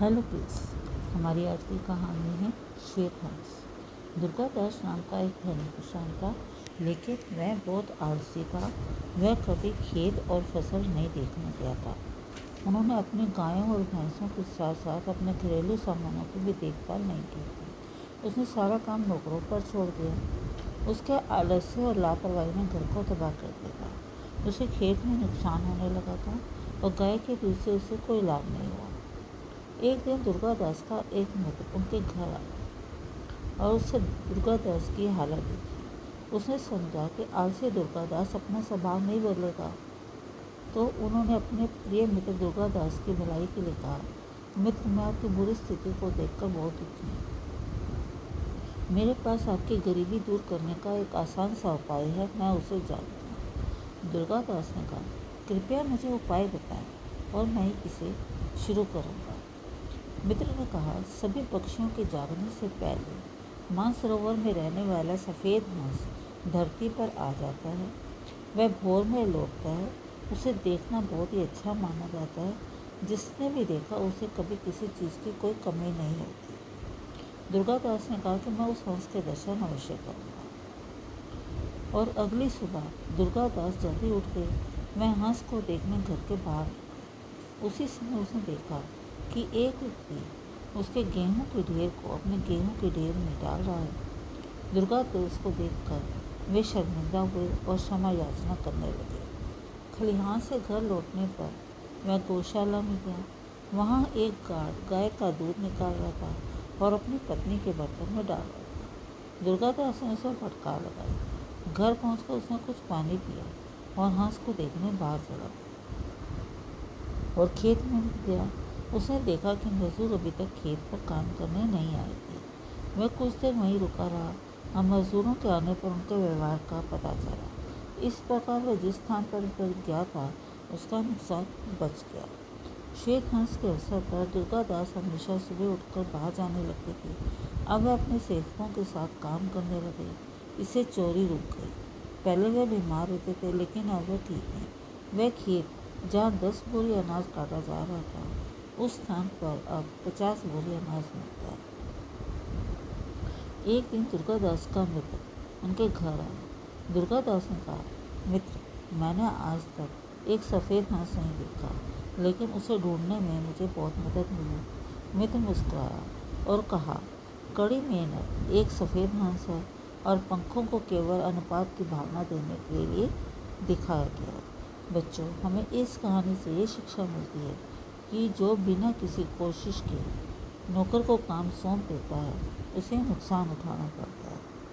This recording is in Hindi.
हेलो किड्स हमारी आज की कहानी है श्वेत हंस। दुर्गा दास नाम का एक धनी किसान था, लेकिन वह बहुत आलसी था। वह कभी खेत और फ़सल नहीं देखने गया था। उन्होंने अपनी गायों और भैंसों के साथ साथ अपने घरेलू सामानों की भी देखभाल नहीं की थी। उसने सारा काम नौकरों पर छोड़ दिया। उसके आलस्य और लापरवाही ने घर को तबाह कर दिया। उसे खेत में नुकसान होने लगा था और गाय के दूध से उसे कोई लाभ नहीं एक दिन दुर्गादास का एक मित्र उनके घर आया और उससे दुर्गादास की हालत देखी। उसने समझा कि आज से दुर्गादास अपना स्वभाव नहीं बदलेगा। तो उन्होंने अपने प्रिय मित्र दुर्गादास की भलाई के लिए कहा, मित्र, मैं आपकी बुरी स्थिति को देखकर बहुत दुखी हूँ। मेरे पास आपकी गरीबी दूर करने का एक आसान सा उपाय है, मैं उसे जानता हूँ। दुर्गादास ने कहा, कृपया मुझे उपाय बताएँ और मैं इसे शुरू करूँगा। मित्र ने कहा, सभी पक्षियों के जागने से पहले मानसरोवर में रहने वाला सफ़ेद हंस धरती पर आ जाता है। वह भोर में लौटता है। उसे देखना बहुत ही अच्छा माना जाता है। जिसने भी देखा, उसे कभी किसी चीज़ की कोई कमी नहीं होती। दुर्गा दास ने कहा कि मैं उस हंस के दर्शन अवश्य करूँगा। और अगली सुबह दुर्गा दास जल्दी उठ गई मैं हंस को देखने घर के बाहर, उसी समय उसने देखा कि एक व्यक्ति उसके गेहूँ के ढेर को अपने गेहूँ के ढेर में डाल रहा है। दुर्गा तो उसको देखकर वे शर्मिंदा हुए और क्षमा याचना करने लगे। खलिहान से घर लौटने पर वह गौशाला में गया। वहाँ एक गार्ड गाय का दूध निकाल रहा था और अपनी पत्नी के बर्तन में डाल रहा था। दुर्गा दास ने उसे फटकार लगाई। घर पहुँच उसने कुछ पानी पिया और हंस को देखने बाहर चला और खेत में गया। उसने देखा कि मजदूर अभी तक खेत पर काम करने नहीं आए थे। वह कुछ देर वहीं रुका रहा, और मजदूरों के आने पर उनके व्यवहार का पता चला। इस प्रकार वह जिस स्थान पर गया था, उसका नुकसान बच गया। श्वेत हंस के अवसर पर दुर्गा दास हमेशा सुबह उठकर बाहर जाने लगती थी। अब वह अपने सेवकों के साथ काम करने लगे। इसे चोरी रुक गई। पहले वह बीमार रहते थे, लेकिन अब वह ठीक है। वह खेत, जहाँ दस बोरी अनाज काटा जा रहा था उस स्थान पर अब पचास बोरी अनाज मिलता है। एक दिन दुर्गादास का मित्र उनके घर आया। दुर्गादास ने कहा, मित्र, मैंने आज तक एक सफ़ेद हंस नहीं देखा, लेकिन उसे ढूँढने में मुझे बहुत मदद मिली। मित्र मुस्कुराया और कहा, कड़ी मेहनत, एक सफ़ेद हंस है और पंखों को केवल अनुपात की भावना देने के लिए दिखाया गया बच्चों, हमें इस कहानी से ये शिक्षा मिलती है कि जो बिना किसी कोशिश के नौकर को काम सौंप देता है, उसे नुकसान उठाना पड़ता है।